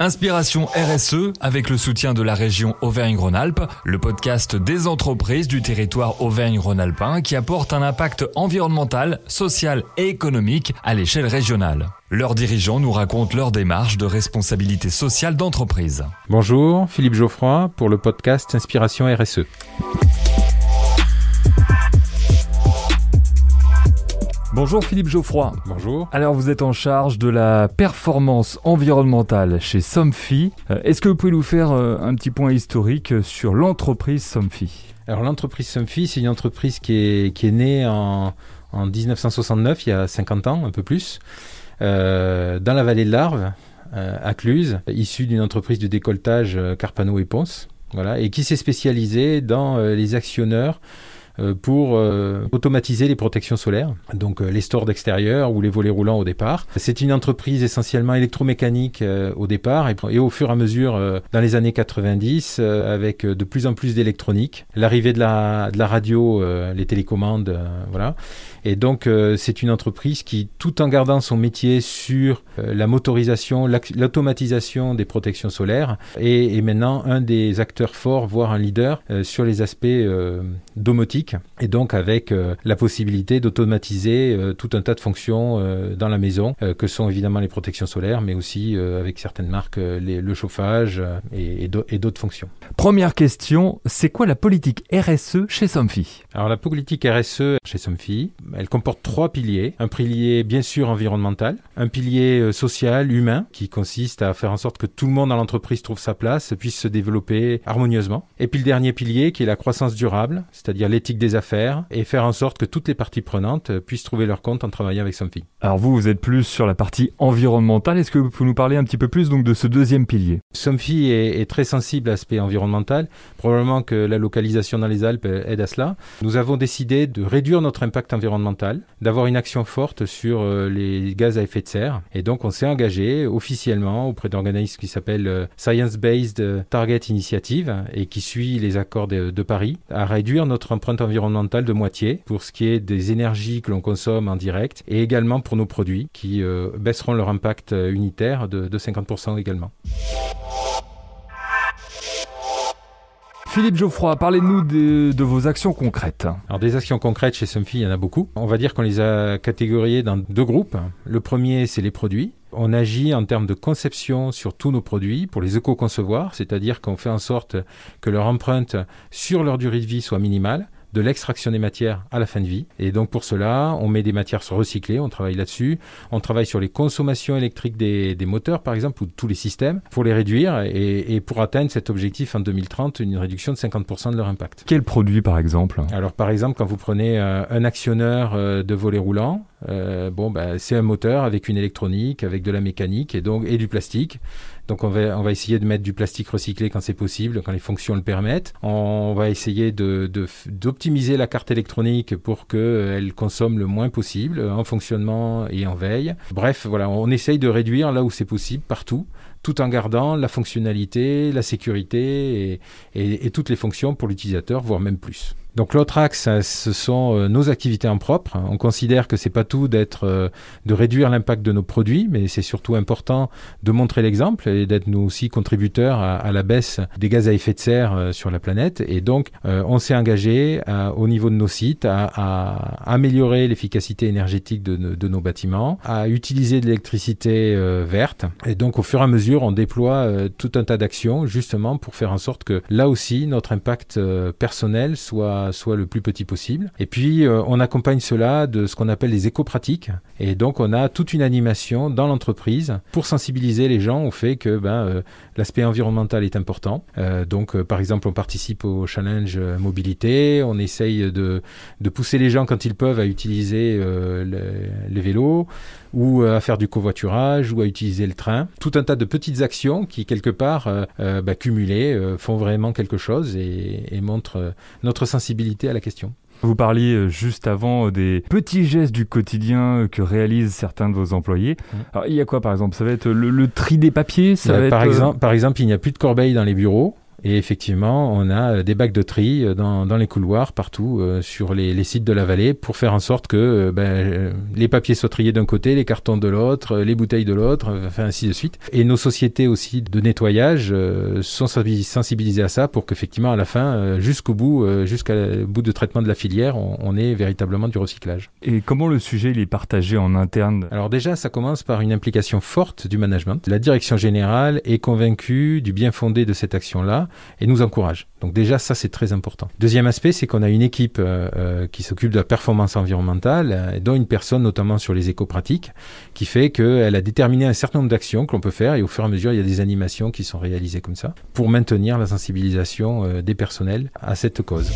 Inspiration RSE avec le soutien de la région Auvergne-Rhône-Alpes, le podcast des entreprises du territoire Auvergne-Rhône-Alpin qui apporte un impact environnemental, social et économique à l'échelle régionale. Leurs dirigeants nous racontent leur démarche de responsabilité sociale d'entreprise. Bonjour, Philippe Geoffroy pour le podcast Inspiration RSE. Bonjour Philippe Geoffroy. Bonjour. Alors vous êtes en charge de la performance environnementale chez Somfy. Euh, est-ce que vous pouvez nous faire euh, un petit point historique sur l'entreprise Somfy? Alors l'entreprise Somfy, c'est une entreprise qui est, qui est née en, en 1969, il y a 50 ans, un peu plus, euh, dans la vallée de l'Arve, à Cluse, issue d'une entreprise de décolletage Carpano et Ponce, voilà, et qui s'est spécialisée dans les actionneurs euh, pour euh, automatiser les protections solaires, donc euh, les stores d'extérieur ou les volets roulants au départ. C'est une entreprise essentiellement électromécanique au départ et, au fur et à mesure dans les années 90 avec de plus en plus d'électronique, l'arrivée de la, de la radio, les télécommandes, voilà. Et donc c'est une entreprise qui, tout en gardant son métier sur la motorisation, l'automatisation des protections solaires, est, est, maintenant un des acteurs forts, voire un leader sur les aspects domotiques et donc avec euh, la possibilité d'automatiser euh, tout un tas de fonctions euh, dans la maison, que sont évidemment les protections solaires, mais aussi avec certaines marques le chauffage et, et d'autres fonctions. Première question, c'est quoi la politique RSE chez Somfy? Alors la politique RSE chez Somfy, elle comporte trois piliers. Un pilier bien sûr environnemental, un pilier social, humain, qui consiste à faire en sorte que tout le monde dans l'entreprise trouve sa place, puisse se développer harmonieusement. Et puis le dernier pilier qui est la croissance durable, c'est-à-dire l'éthique des affaires et faire en sorte que toutes les parties prenantes puissent trouver leur compte en travaillant avec Somfy. Alors vous, vous êtes plus sur la partie environnementale. Est-ce que vous pouvez nous parler un petit peu plus donc de ce deuxième pilier? Somfy est, est, très sensible à l'aspect environnemental. Probablement que la localisation dans les Alpes aide à cela. Nous avons décidé de réduire notre impact environnemental, d'avoir une action forte sur euh, les gaz à effet de serre. Et donc on s'est engagé officiellement auprès d'organismes qui s'appellent euh, Science Based Target Initiative et qui suit les accords de, Paris à réduire notre empreinte environnementale de moitié pour ce qui est des énergies que l'on consomme en direct et également pour nos produits qui euh, baisseront leur impact unitaire de, 50% également. Philippe Geoffroy, parlez-nous de, vos actions concrètes. Alors des actions concrètes chez Somfy, il y en a beaucoup. On va dire qu'on les a catégorisées dans deux groupes. Le premier, c'est les produits. On agit en termes de conception sur tous nos produits pour les éco-concevoir, c'est-à-dire qu'on fait en sorte que leur empreinte sur leur durée de vie soit minimale de l'extraction des matières à la fin de vie. Et donc pour cela, on met des matières recyclées, on travaille là-dessus. On travaille sur les consommations électriques des, moteurs, par exemple, ou de tous les systèmes, pour les réduire et, pour atteindre cet objectif en 2030, une réduction de 50% de leur impact. Quel produit, par exemple? Alors par exemple, quand vous prenez euh, un actionneur euh, de volet roulant, euh, bon, bah, c'est un moteur avec une électronique, avec de la mécanique et donc et du plastique. Donc on va, on va essayer de mettre du plastique recyclé quand c'est possible, quand les fonctions le permettent. On va essayer d'optimiser la carte électronique pour qu'elle consomme le moins possible en fonctionnement et en veille. Bref, voilà, on essaye de réduire là où c'est possible partout tout en gardant la fonctionnalité, la sécurité et toutes les fonctions pour l'utilisateur, voire même plus. Donc l'autre axe, ce sont euh, nos activités en propre. On considère que c'est pas tout d'être, euh, de réduire l'impact de nos produits, mais c'est surtout important de montrer l'exemple et d'être nous aussi contributeurs à, la baisse des gaz à effet de serre euh, sur la planète. Et donc, on s'est engagé au niveau de nos sites à, améliorer l'efficacité énergétique de, de, nos bâtiments, à utiliser de l'électricité verte. Et donc, au fur et à mesure, on déploie tout un tas d'actions justement pour faire en sorte que là aussi, notre impact personnel soit soit, le plus petit possible. Et puis, euh, on accompagne cela de ce qu'on appelle les éco-pratiques. Et donc, on a toute une animation dans l'entreprise pour sensibiliser les gens au fait que ben, euh, l'aspect environnemental est important. Euh, donc, par exemple, on participe au challenge mobilité, on essaye de, de, pousser les gens quand ils peuvent à utiliser les vélos ou à faire du covoiturage ou à utiliser le train. Tout un tas de petites actions qui, quelque part, bah, cumulées, font vraiment quelque chose et, et montrent notre sensibilité à la question. Vous parliez euh, juste avant euh, des petits gestes du quotidien euh, que réalisent certains de vos employés. Mmh. il y a quoi par exemple? Ça va être le, tri des papiers ça bah, va par, exemple, par exemple, il n'y a plus de corbeilles dans les bureaux Et effectivement, on a des bacs de tri dans, dans les couloirs partout sur les, les, sites de la vallée pour faire en sorte que ben, les papiers soient triés d'un côté, les cartons de l'autre, les bouteilles de l'autre, enfin ainsi de suite. Et nos sociétés aussi de nettoyage sont sensibilisées à ça pour qu'effectivement à la fin, jusqu'au bout, jusqu'au bout de traitement de la filière, on, on ait véritablement du recyclage. Et comment le sujet il est partagé en interne? Alors déjà, ça commence par une implication forte du management. La direction générale est convaincue du bien fondé de cette action-là et nous encourage. Donc déjà, ça c'est très important. Deuxième aspect, c'est qu'on a une équipe euh, euh, qui s'occupe de la performance environnementale, euh, dont une personne notamment sur les éco-pratiques, qui fait qu'elle a déterminé un certain nombre d'actions que l'on peut faire et au fur et à mesure, il y a des animations qui sont réalisées comme ça pour maintenir la sensibilisation des personnels à cette cause.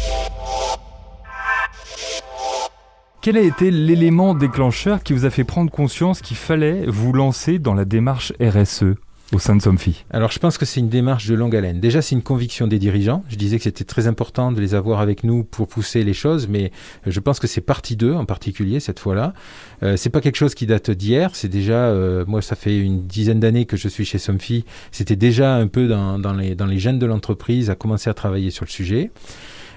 Quel a été l'élément déclencheur qui vous a fait prendre conscience qu'il fallait vous lancer dans la démarche RSE au sein de Alors je pense que c'est une démarche de longue haleine. Déjà c'est une conviction des dirigeants. Je disais que c'était très important de les avoir avec nous pour pousser les choses, mais je pense que c'est partie d'eux en particulier cette fois-là. Euh, c'est pas quelque chose qui date d'hier. C'est déjà, euh, moi ça fait une dizaine d'années que je suis chez Somfy. C'était déjà un peu dans, dans, les, dans les gènes de l'entreprise à commencer à travailler sur le sujet.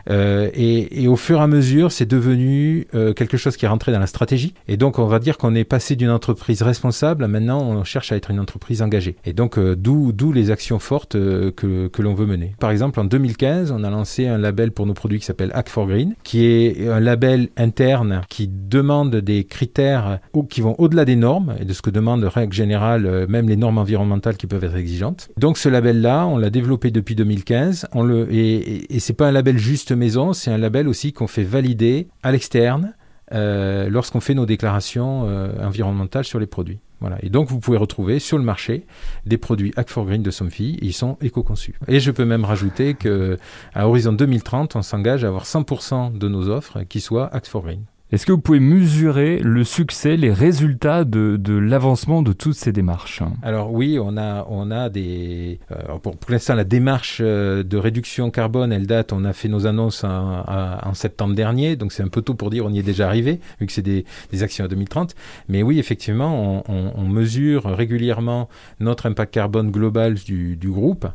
Euh, et, et, au fur et à mesure, c'est devenu euh, quelque chose qui est rentré dans la stratégie. Et donc, on va dire qu'on est passé d'une entreprise responsable à maintenant, on cherche à être une entreprise engagée. Et donc, euh, d'où les actions fortes que, que l'on veut mener. Par exemple, en 2015, on a lancé un label pour nos produits qui s'appelle Act for Green, qui est un label interne qui demande des critères qui vont au-delà des normes et de ce que demande, règle générale, même les normes environnementales qui peuvent être exigeantes. Donc, ce label-là, on l'a développé depuis 2015. On le, et, et, et c'est pas un label juste maison, c'est un label aussi qu'on fait valider à l'externe euh, lorsqu'on fait nos déclarations euh, environnementales sur les produits. Voilà. Et donc, vous pouvez retrouver sur le marché des produits Act for Green de Somfy. Ils sont éco-conçus. Et je peux même rajouter qu'à horizon 2030, on s'engage à avoir 100% de nos offres qui soient Act for Green. Est-ce que vous pouvez mesurer le succès, les résultats de, de l'avancement de toutes ces démarches? Alors oui, on a, on a des... Euh, pour, pour l'instant, la démarche euh, de réduction carbone, elle date, on a fait nos annonces en, en septembre dernier, donc c'est un peu tôt pour dire on y est déjà arrivé, vu que c'est des, des, actions à 2030. Mais oui, effectivement, on, on, on mesure régulièrement notre impact carbone global du, du groupe.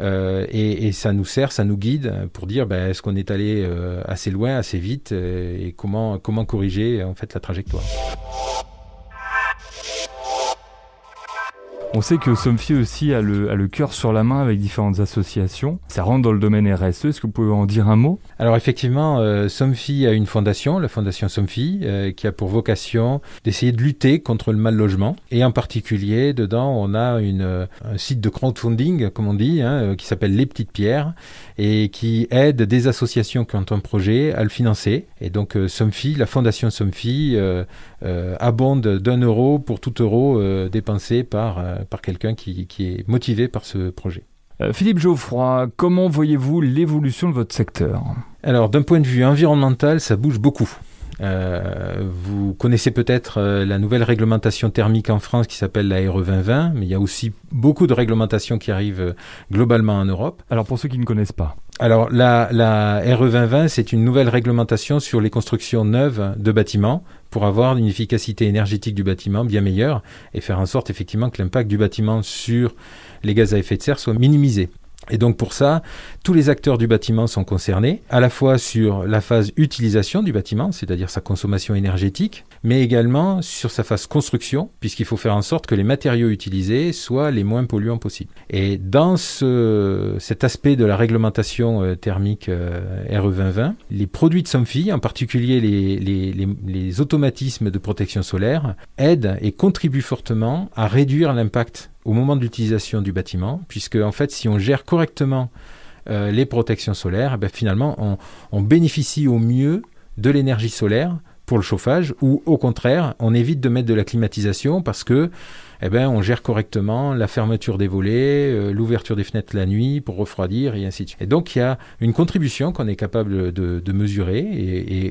Euh, et, ça nous sert, ça nous guide pour dire ben, est-ce qu'on est allé euh, assez loin, assez vite, euh, et comment, comment corriger en fait la trajectoire. On sait que Somfy aussi a le, cœur sur la main avec différentes associations. Ça rentre dans le domaine RSE. Est-ce que vous pouvez en dire un mot? Alors effectivement, euh, Somfy a une fondation, la fondation Somfy, euh, qui a pour vocation d'essayer de lutter contre le mal logement. Et en particulier, dedans, on a euh, un site de crowdfunding, comme on dit, hein, qui s'appelle Les Petites Pierres, et qui aide des associations qui ont un projet à le financer. Et donc euh, Somfy, la fondation Somfy, euh, euh, abonde d'un euro pour tout euro dépensé par par quelqu'un qui, qui, est motivé par ce projet. Philippe Geoffroy, comment voyez-vous l'évolution de votre secteur? Alors, d'un point de vue environnemental, ça bouge beaucoup. Euh, vous connaissez peut-être euh, la nouvelle réglementation thermique en France qui s'appelle la RE 2020, mais il y a aussi beaucoup de réglementations qui arrivent euh, globalement en Europe. Alors pour ceux qui ne connaissent pas. Alors la, la RE 2020, c'est une nouvelle réglementation sur les constructions neuves de bâtiments pour avoir une efficacité énergétique du bâtiment bien meilleure et faire en sorte effectivement que l'impact du bâtiment sur les gaz à effet de serre soit minimisé. Et donc pour ça, tous les acteurs du bâtiment sont concernés, à la fois sur la phase utilisation du bâtiment, c'est-à-dire sa consommation énergétique, mais également sur sa phase construction, puisqu'il faut faire en sorte que les matériaux utilisés soient les moins polluants possibles. Et dans ce, cet aspect de la réglementation euh, thermique euh, RE 2020, les produits de Somfy, en particulier les automatismes de protection solaire, aident et contribuent fortement à réduire l'impact au moment de l'utilisation du bâtiment, puisque en fait, si on gère correctement euh, les protections solaires, eh ben, finalement, on, on, bénéficie au mieux de l'énergie solaire pour le chauffage, ou au contraire, on évite de mettre de la climatisation parce que eh ben, on gère correctement la fermeture des volets, euh, l'ouverture des fenêtres la nuit pour refroidir et ainsi de suite. Et donc il y a une contribution qu'on est capable de, mesurer.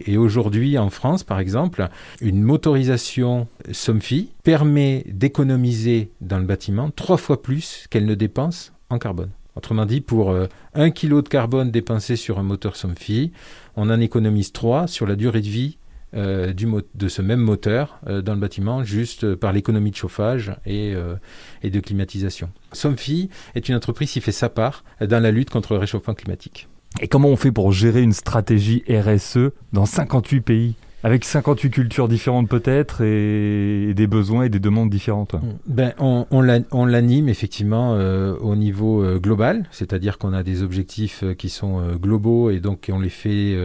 Et, aujourd'hui en France, par exemple, une motorisation Somfy permet d'économiser dans le bâtiment trois fois plus qu'elle ne dépense en carbone. Autrement dit, pour euh, 1 kg de carbone dépensé sur un moteur Somfy, on en économise 3 sur la durée de vie du de ce même moteur dans le bâtiment juste par l'économie de chauffage et, et de climatisation. Somfy est une entreprise qui fait sa part dans la lutte contre le réchauffement climatique. Et comment on fait pour gérer une stratégie RSE dans 58 pays? Avec 58 cultures différentes peut-être et, des besoins et des demandes différentes. Ben, on, l'anime effectivement euh, au niveau euh, global, c'est-à-dire qu'on a des objectifs euh, qui sont globaux et donc on les fait,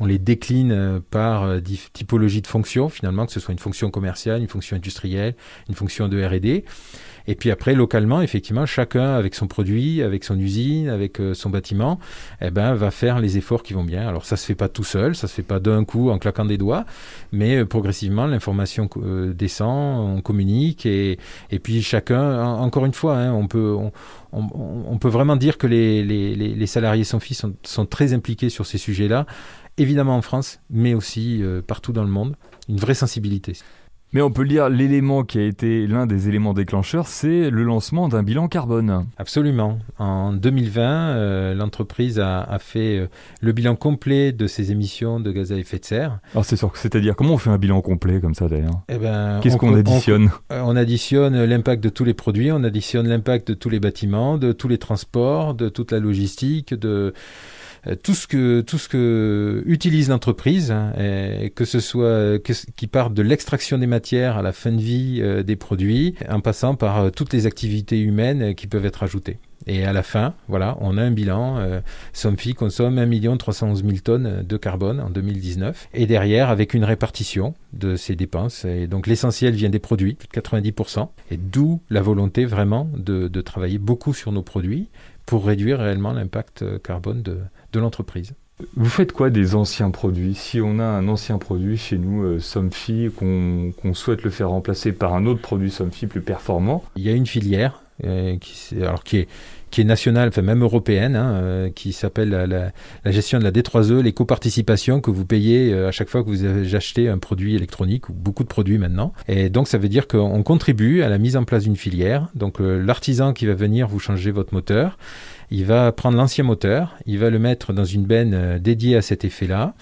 on les décline par typologie de fonctions finalement, que ce soit une fonction commerciale, une fonction industrielle, une fonction de R&D. Et puis après, localement, effectivement, chacun avec son produit, avec son usine, avec euh, son bâtiment, eh ben, va faire les efforts qui vont bien. Alors ça se fait pas tout seul, ça se fait pas d'un coup en claquant des doigts, mais euh, progressivement, l'information euh, descend, on communique et, et puis chacun, encore une fois, hein, on peut on, peut vraiment dire que les, les, les salariés sans fils sont, sont, très impliqués sur ces sujets-là, évidemment en France, mais aussi partout dans le monde. Une vraie sensibilité. Mais on peut lire l'élément qui a été l'un des éléments déclencheurs, c'est le lancement d'un bilan carbone. Absolument. En 2020, euh, l'entreprise a, fait euh, le bilan complet de ses émissions de gaz à effet de serre. Alors c'est sûr, c'est-à-dire comment on fait un bilan complet comme ça d'ailleurs? Eh ben, Qu'est-ce qu'on additionne? euh, on, additionne l'impact de tous les produits, on additionne l'impact de tous les bâtiments, de tous les transports, de toute la logistique, de tout ce que tout ce que utilise l'entreprise, hein, que ce soit qui parte de l'extraction des matières à la fin de vie euh, des produits, en passant par euh, toutes les activités humaines qui peuvent être ajoutées. Et à la fin, voilà, on a un bilan. Euh, Somfy consomme 1 311 000 tonnes de carbone en 2019. Et derrière, avec une répartition de ces dépenses. Et donc l'essentiel vient des produits, plus de 90%. Et d'où la volonté vraiment de, de travailler beaucoup sur nos produits pour réduire réellement l'impact carbone de, de l'entreprise. Vous faites quoi des anciens produits? Si on a un ancien produit chez nous, euh, Somfy, qu'on souhaite le faire remplacer par un autre produit Somfy plus performant? Il y a une filière euh, qui, alors qui est qui est nationale, enfin même européenne, hein, euh, qui s'appelle la, gestion de la D3E, l'éco-participation que vous payez à chaque fois que vous avez acheté un produit électronique ou beaucoup de produits maintenant. Et donc ça veut dire qu'on contribue à la mise en place d'une filière. Donc l'artisan qui va venir vous changer votre moteur, il va prendre l'ancien moteur, il va le mettre dans une benne euh, dédiée à cet effet-là.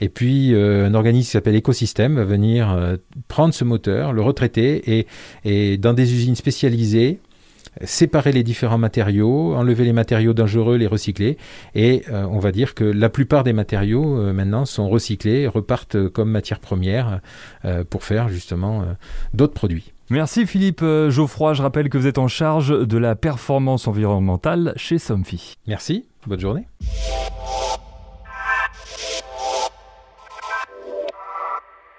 Et puis, euh, un organisme qui s'appelle Écosystème va venir euh, prendre ce moteur, le retraiter et, et dans des usines spécialisées, séparer les différents matériaux, enlever les matériaux dangereux, les recycler. Et on va dire que la plupart des matériaux maintenant sont recyclés, repartent comme matière première pour faire justement d'autres produits. Merci Philippe euh, Geoffroy. Je rappelle que vous êtes en charge de la performance environnementale chez Somfy. Merci, bonne journée.